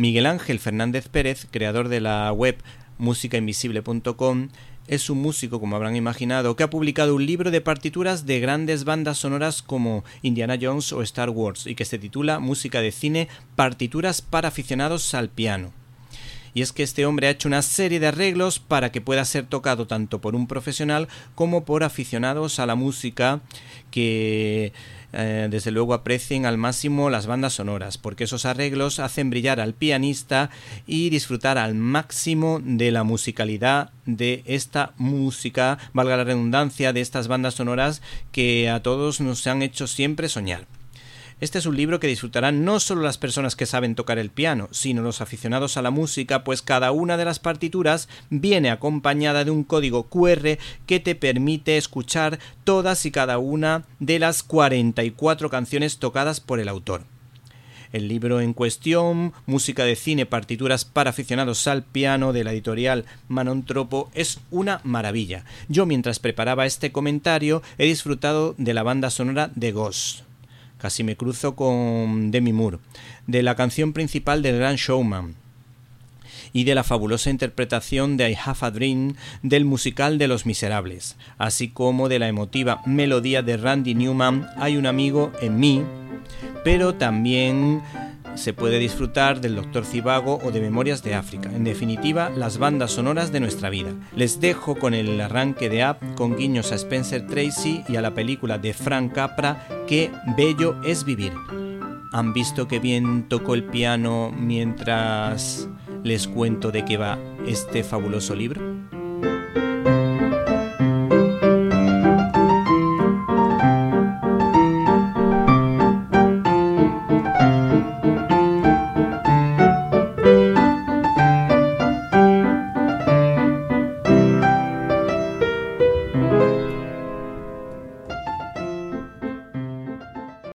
Miguel Ángel Fernández Pérez, creador de la web musicainvisible.com, es un músico, como habrán imaginado, que ha publicado un libro de partituras de grandes bandas sonoras como Indiana Jones o Star Wars y que se titula Música de cine, partituras para aficionados al piano. Y es que este hombre ha hecho una serie de arreglos para que pueda ser tocado tanto por un profesional como por aficionados a la música que eh, desde luego aprecien al máximo las bandas sonoras, porque esos arreglos hacen brillar al pianista y disfrutar al máximo de la musicalidad de esta música, valga la redundancia, de estas bandas sonoras que a todos nos han hecho siempre soñar. Este es un libro que disfrutarán no solo las personas que saben tocar el piano, sino los aficionados a la música, pues cada una de las partituras viene acompañada de un código QR que te permite escuchar todas y cada una de las 44 canciones tocadas por el autor. El libro en cuestión, Música de cine, partituras para aficionados al piano de la editorial Manontropo, es una maravilla. Yo mientras preparaba este comentario he disfrutado de la banda sonora de Ghost casi me cruzo con Demi Moore, de la canción principal del Gran Showman y de la fabulosa interpretación de I Have a Dream del musical de Los Miserables, así como de la emotiva melodía de Randy Newman Hay un amigo en mí, pero también se puede disfrutar del Doctor Cibago o de Memorias de África, en definitiva, las bandas sonoras de nuestra vida. Les dejo con el arranque de Up con guiños a Spencer Tracy y a la película de Frank Capra, Qué bello es vivir. ¿Han visto que bien tocó el piano mientras les cuento de qué va este fabuloso libro?